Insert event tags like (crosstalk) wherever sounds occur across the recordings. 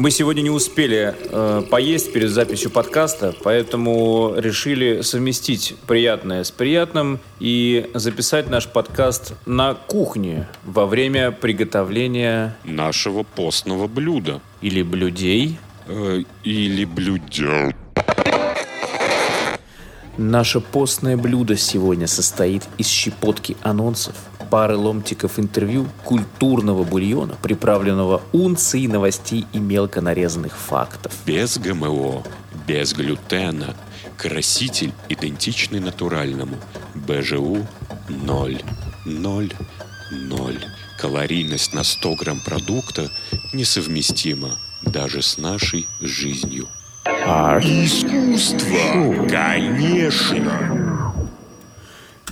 Мы сегодня не успели э, поесть перед записью подкаста, поэтому решили совместить приятное с приятным и записать наш подкаст на кухне во время приготовления нашего постного блюда. Или блюдей. Э, или блюдя. Наше постное блюдо сегодня состоит из щепотки анонсов, пары ломтиков интервью, культурного бульона, приправленного унцией новостей и мелко нарезанных фактов. Без ГМО, без глютена, краситель идентичный натуральному, БЖУ 0, 0, 0. Калорийность на 100 грамм продукта несовместима даже с нашей жизнью. А Искусство, конечно.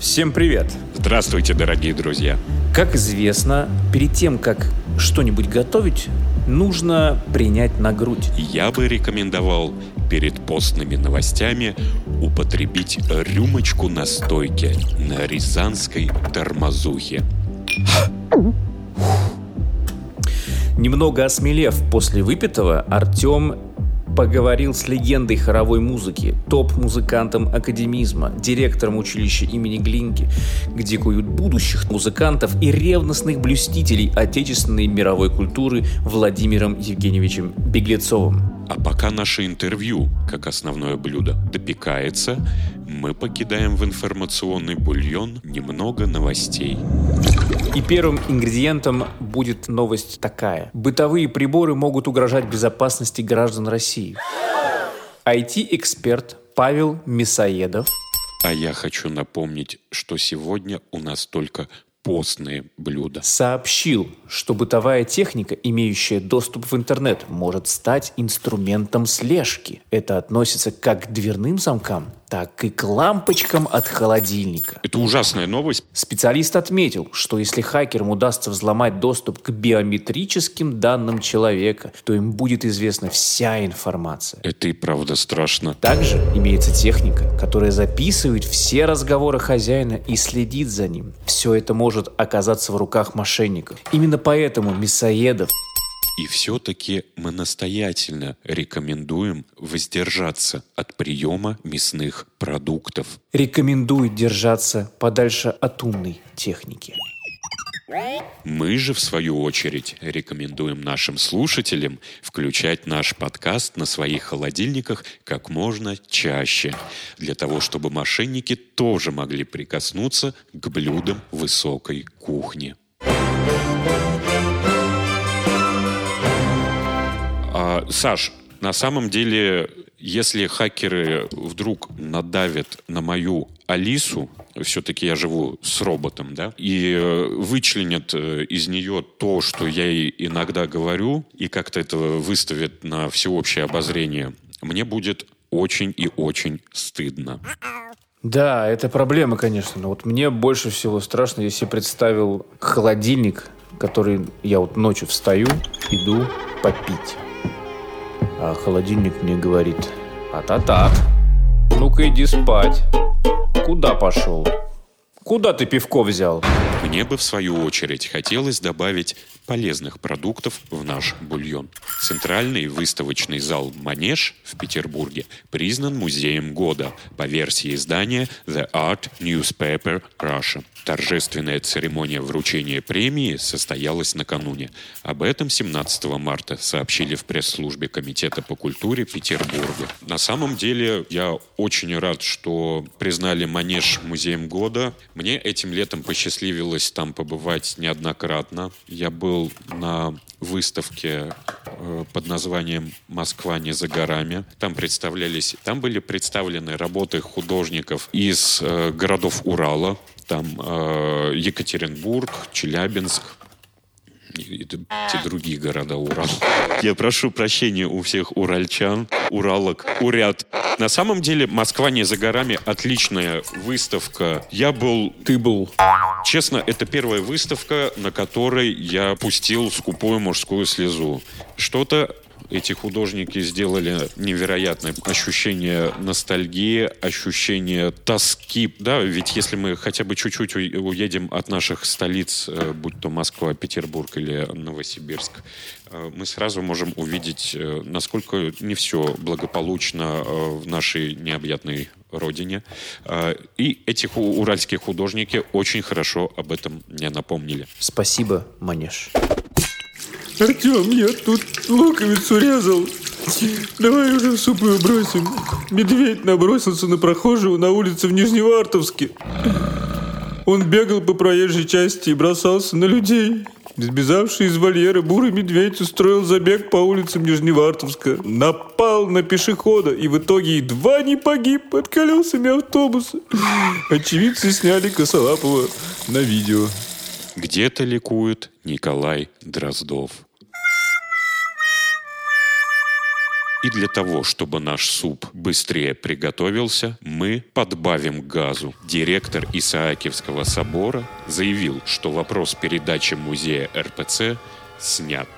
Всем привет! Здравствуйте, дорогие друзья. Как известно, перед тем, как что-нибудь готовить, нужно принять на грудь. Я бы рекомендовал перед постными новостями употребить рюмочку настойки на рязанской тормозухе. Немного осмелев после выпитого, Артем поговорил с легендой хоровой музыки, топ-музыкантом академизма, директором училища имени Глинки, где куют будущих музыкантов и ревностных блюстителей отечественной мировой культуры Владимиром Евгеньевичем Беглецовым. А пока наше интервью, как основное блюдо, допекается, мы покидаем в информационный бульон немного новостей. И первым ингредиентом будет новость такая. Бытовые приборы могут угрожать безопасности граждан России. IT-эксперт Павел Мясоедов А я хочу напомнить, что сегодня у нас только постные блюда. сообщил, что бытовая техника, имеющая доступ в интернет, может стать инструментом слежки. Это относится как к дверным замкам, так и к лампочкам от холодильника. Это ужасная новость. Специалист отметил, что если хакерам удастся взломать доступ к биометрическим данным человека, то им будет известна вся информация. Это и правда страшно. Также имеется техника, которая записывает все разговоры хозяина и следит за ним. Все это может оказаться в руках мошенников. Именно поэтому Мясоедов И все-таки мы настоятельно рекомендуем воздержаться от приема мясных продуктов. рекомендует держаться подальше от умной техники. Мы же, в свою очередь, рекомендуем нашим слушателям включать наш подкаст на своих холодильниках как можно чаще, для того, чтобы мошенники тоже могли прикоснуться к блюдам высокой кухни. А, Саш, на самом деле, если хакеры вдруг надавят на мою Алису, все-таки я живу с роботом, да, и э, вычленят э, из нее то, что я ей иногда говорю, и как-то это выставят на всеобщее обозрение, мне будет очень и очень стыдно. Да, это проблема, конечно. Но вот мне больше всего страшно, если представил холодильник, который я вот ночью встаю, иду попить. А холодильник мне говорит, а-та-так, ну-ка иди спать. Куда пошел? Куда ты пивко взял? Мне бы, в свою очередь, хотелось добавить полезных продуктов в наш бульон. Центральный выставочный зал «Манеж» в Петербурге признан музеем года по версии издания The Art Newspaper Russia. Торжественная церемония вручения премии состоялась накануне. Об этом 17 марта сообщили в пресс-службе Комитета по культуре Петербурга. На самом деле я очень рад, что признали Манеж музеем года. Мне этим летом посчастливилось там побывать неоднократно. Я был на выставке э, под названием «Москва не за горами». Там представлялись, там были представлены работы художников из э, городов Урала. Там э, Екатеринбург, Челябинск, и другие города Урала. Я прошу прощения у всех уральчан, уралок, уряд. На самом деле Москва не за горами отличная выставка. Я был Ты был. Честно, это первая выставка, на которой я пустил скупую мужскую слезу. Что-то Эти художники сделали невероятное ощущение ностальгии, ощущение тоски. Да, ведь если мы хотя бы чуть-чуть уедем от наших столиц, э, будь то Москва, Петербург или Новосибирск, э, мы сразу можем увидеть, э, насколько не все благополучно в нашей необъятной родине. И эти уральские художники очень хорошо об этом мне напомнили. Спасибо, Манеж. Артем, я тут луковицу резал. Давай уже суп ее бросим. Медведь набросился на прохожего на улице в Нижневартовске. Он бегал по проезжей части и бросался на людей. Сбежавший из вольера бурый медведь устроил забег по улицам Нижневартовска, напал на пешехода и в итоге едва не погиб под колесами автобуса. Очевидцы сняли Косолапова на видео. Где-то ликует Николай Дроздов. И для того, чтобы наш суп быстрее приготовился, мы подбавим газу. Директор Исаакиевского собора заявил, что вопрос передачи музея РПЦ снят.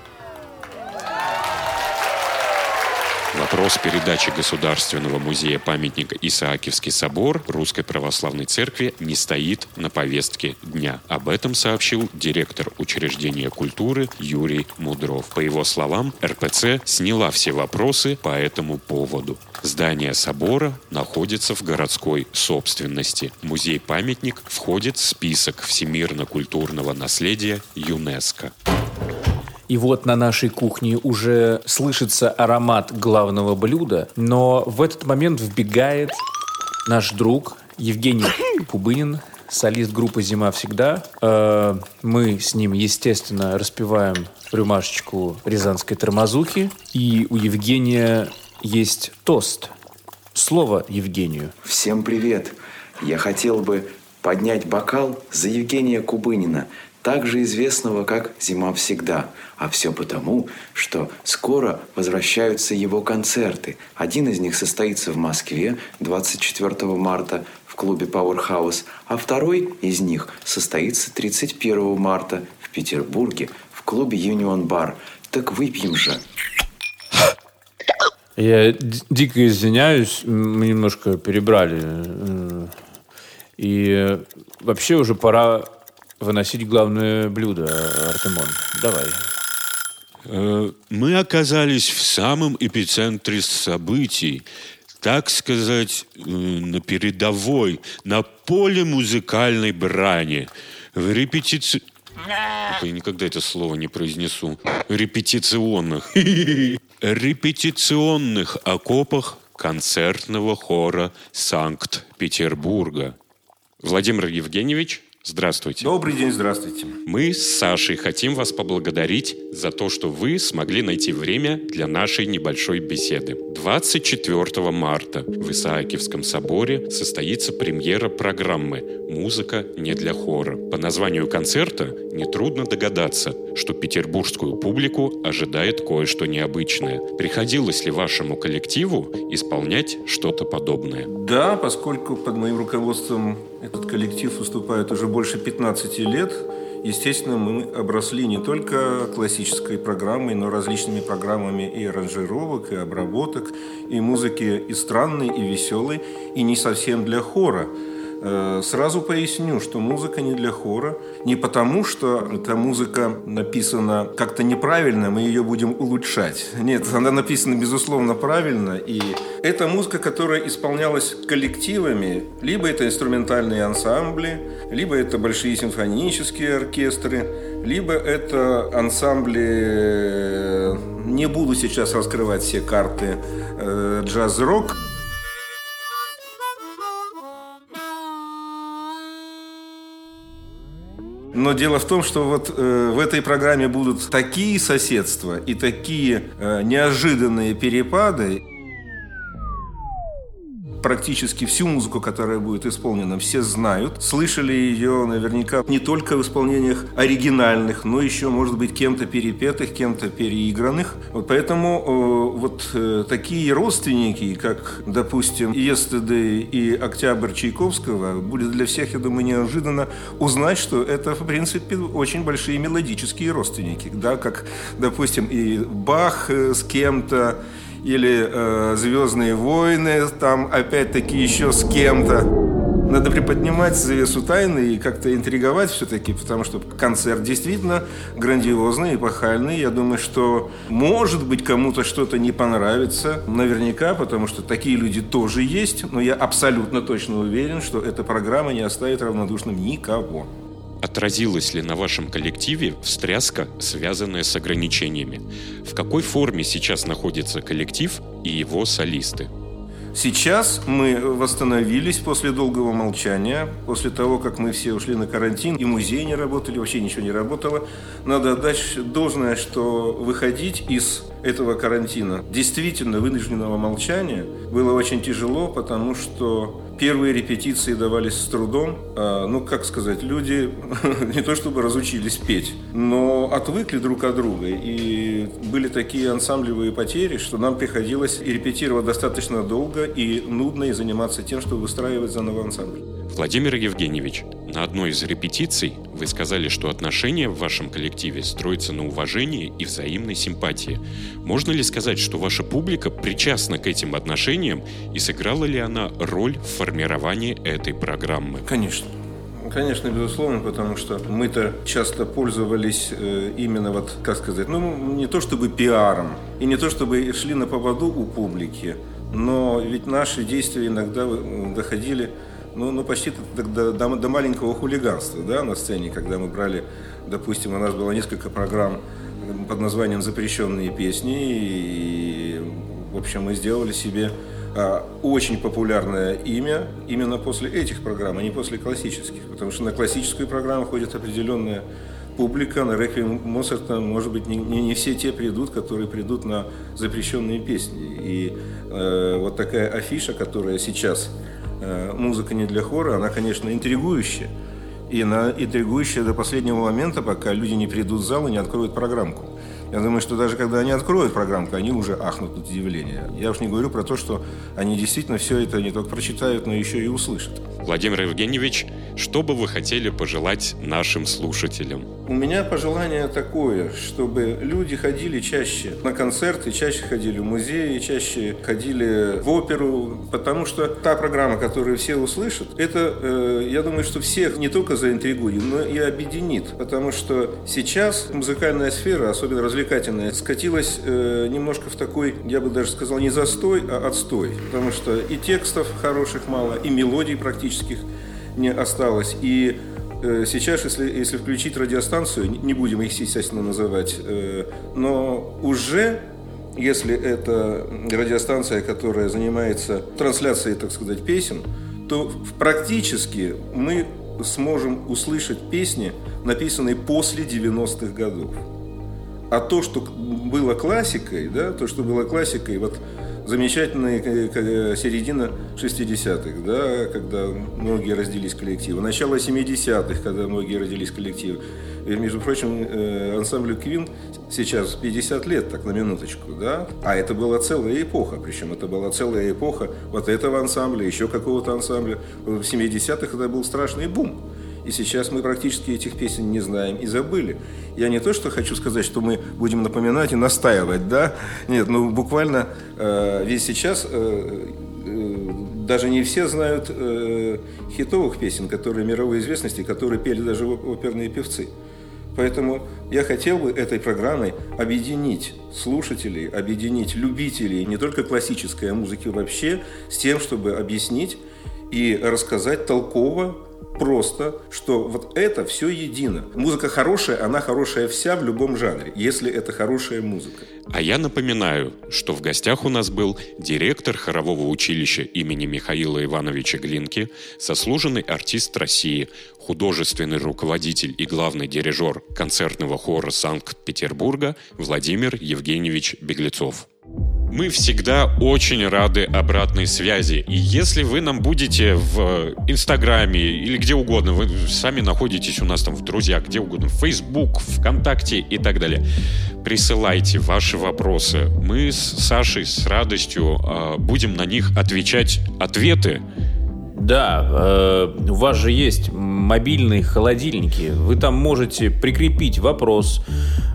Вопрос передачи Государственного музея памятника Исаакиевский собор Русской Православной Церкви не стоит на повестке дня. Об этом сообщил директор учреждения культуры Юрий Мудров. По его словам, РПЦ сняла все вопросы по этому поводу. Здание собора находится в городской собственности. Музей-памятник входит в список всемирно-культурного наследия ЮНЕСКО. И вот на нашей кухне уже слышится аромат главного блюда, но в этот момент вбегает наш друг Евгений Кубынин, солист группы «Зима всегда». Э, мы с ним, естественно, распеваем рюмашечку рязанской тормозухи. И у Евгения есть тост. Слово Евгению. Всем привет. Я хотел бы поднять бокал за Евгения Кубынина, также известного как «Зима всегда». А все потому, что скоро возвращаются его концерты. Один из них состоится в Москве 24 марта в клубе Powerhouse, а второй из них состоится 31 марта в Петербурге в клубе Union Bar. Так выпьем же. Я дико извиняюсь, мы немножко перебрали. Э, и вообще уже пора выносить главное блюдо, Артемон. Давай. Э, мы оказались в самом эпицентре событий, так сказать, э, на передовой, на поле музыкальной брани, в репетиции... Я никогда это слово не произнесу. Репетиционных. (laughs) Репетиционных окопах концертного хора Санкт-Петербурга. Владимир Евгеньевич, Здравствуйте. Добрый день, здравствуйте. Мы с Сашей хотим вас поблагодарить за то, что вы смогли найти время для нашей небольшой беседы. 24 марта в Исаакиевском соборе состоится премьера программы «Музыка не для хора». По названию концерта нетрудно догадаться, что петербургскую публику ожидает кое-что необычное. Приходилось ли вашему коллективу исполнять что-то подобное? Да, поскольку под моим руководством этот коллектив выступает уже больше 15 лет, естественно, мы обросли не только классической программой, но различными программами и аранжировок, и обработок, и музыки и странной, и веселой, и не совсем для хора – сразу поясню, что музыка не для хора. Не потому, что эта музыка написана как-то неправильно, мы ее будем улучшать. Нет, она написана, безусловно, правильно. И это музыка, которая исполнялась коллективами. Либо это инструментальные ансамбли, либо это большие симфонические оркестры, либо это ансамбли... Не буду сейчас раскрывать все карты э, джаз-рок. Но дело в том, что вот э, в этой программе будут такие соседства и такие э, неожиданные перепады, практически всю музыку, которая будет исполнена, все знают. Слышали ее наверняка не только в исполнениях оригинальных, но еще, может быть, кем-то перепетых, кем-то переигранных. Вот поэтому э, вот э, такие родственники, как, допустим, Yesterday и Октябрь Чайковского, будет для всех, я думаю, неожиданно узнать, что это, в принципе, очень большие мелодические родственники. Да, как, допустим, и Бах э, с кем-то, или э, «Звездные войны», там опять-таки еще с кем-то. Надо приподнимать завесу тайны и как-то интриговать все-таки, потому что концерт действительно грандиозный, эпохальный. Я думаю, что может быть кому-то что-то не понравится, наверняка, потому что такие люди тоже есть, но я абсолютно точно уверен, что эта программа не оставит равнодушным никого. Отразилась ли на вашем коллективе встряска, связанная с ограничениями? В какой форме сейчас находится коллектив и его солисты? Сейчас мы восстановились после долгого молчания, после того, как мы все ушли на карантин, и музей не работали, вообще ничего не работало. Надо отдать должное, что выходить из этого карантина, действительно вынужденного молчания, было очень тяжело, потому что первые репетиции давались с трудом. А, ну, как сказать, люди (laughs) не то чтобы разучились петь, но отвыкли друг от друга. И были такие ансамблевые потери, что нам приходилось репетировать достаточно долго, и нудно, и заниматься тем, чтобы выстраивать заново ансамбль. Владимир Евгеньевич, на одной из репетиций вы сказали, что отношения в вашем коллективе строятся на уважении и взаимной симпатии. Можно ли сказать, что ваша публика причастна к этим отношениям и сыграла ли она роль в формировании этой программы? Конечно. Конечно, безусловно, потому что мы-то часто пользовались э, именно вот, как сказать, ну, не то чтобы пиаром, и не то чтобы шли на поводу у публики, но ведь наши действия иногда э, доходили ну, ну почти до, до, до маленького хулиганства да, на сцене, когда мы брали, допустим, у нас было несколько программ под названием «Запрещенные песни», и, в общем, мы сделали себе а, очень популярное имя именно после этих программ, а не после классических, потому что на классическую программу ходит определенная публика, на реквием Моцарта, может быть, не, не, не все те придут, которые придут на запрещенные песни. И э, вот такая афиша, которая сейчас музыка не для хора, она, конечно, интригующая. И она интригующая до последнего момента, пока люди не придут в зал и не откроют программку. Я думаю, что даже когда они откроют программку, они уже ахнут от удивления. Я уж не говорю про то, что они действительно все это не только прочитают, но еще и услышат. Владимир Евгеньевич, что бы вы хотели пожелать нашим слушателям? У меня пожелание такое, чтобы люди ходили чаще на концерты, чаще ходили в музеи, чаще ходили в оперу, потому что та программа, которую все услышат, это, э, я думаю, что всех не только заинтригует, но и объединит, потому что сейчас музыкальная сфера, особенно развлекательная, скатилась э, немножко в такой, я бы даже сказал, не застой, а отстой, потому что и текстов хороших мало, и мелодий практических не осталось. И э, сейчас, если, если включить радиостанцию, не будем их, естественно, называть, э, но уже если это радиостанция, которая занимается трансляцией, так сказать, песен, то практически мы сможем услышать песни, написанные после 90-х годов. А то, что было классикой, да, то, что было классикой, вот замечательная середина 60-х, да, когда многие родились коллективы, начало 70-х, когда многие родились коллективы. И, между прочим, э, ансамблю Квин сейчас 50 лет, так на минуточку, да, а это была целая эпоха, причем это была целая эпоха вот этого ансамбля, еще какого-то ансамбля. В 70-х это был страшный бум. И сейчас мы практически этих песен не знаем и забыли. Я не то, что хочу сказать, что мы будем напоминать и настаивать, да? Нет, ну буквально э, ведь сейчас э, э, даже не все знают э, хитовых песен, которые мировой известности, которые пели даже оперные певцы. Поэтому я хотел бы этой программой объединить слушателей, объединить любителей не только классической, а музыки вообще, с тем, чтобы объяснить и рассказать толково просто, что вот это все едино. Музыка хорошая, она хорошая вся в любом жанре, если это хорошая музыка. А я напоминаю, что в гостях у нас был директор хорового училища имени Михаила Ивановича Глинки, заслуженный артист России, художественный руководитель и главный дирижер концертного хора Санкт-Петербурга Владимир Евгеньевич Беглецов. Мы всегда очень рады обратной связи. И если вы нам будете в Инстаграме или где угодно, вы сами находитесь у нас там в друзьях, где угодно, в Facebook, ВКонтакте и так далее, присылайте ваши вопросы. Мы с Сашей с радостью э, будем на них отвечать ответы. Да, э, у вас же есть мобильные холодильники. Вы там можете прикрепить вопрос,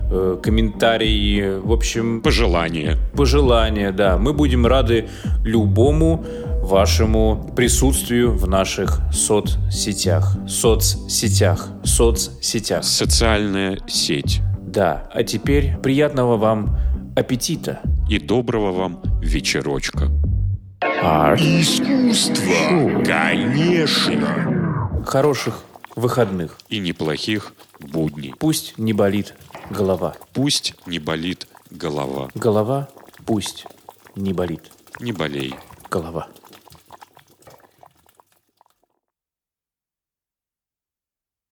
э, комментарий, в общем... Пожелания. Пожелания, да. Мы будем рады любому вашему присутствию в наших соцсетях. Соцсетях. Соцсетях. Социальная сеть. Да. А теперь приятного вам аппетита. И доброго вам вечерочка. Искусство. Конечно. Хороших выходных. И неплохих будней. Пусть не болит голова. Пусть не болит голова. Голова пусть не болит. Не болей. Голова.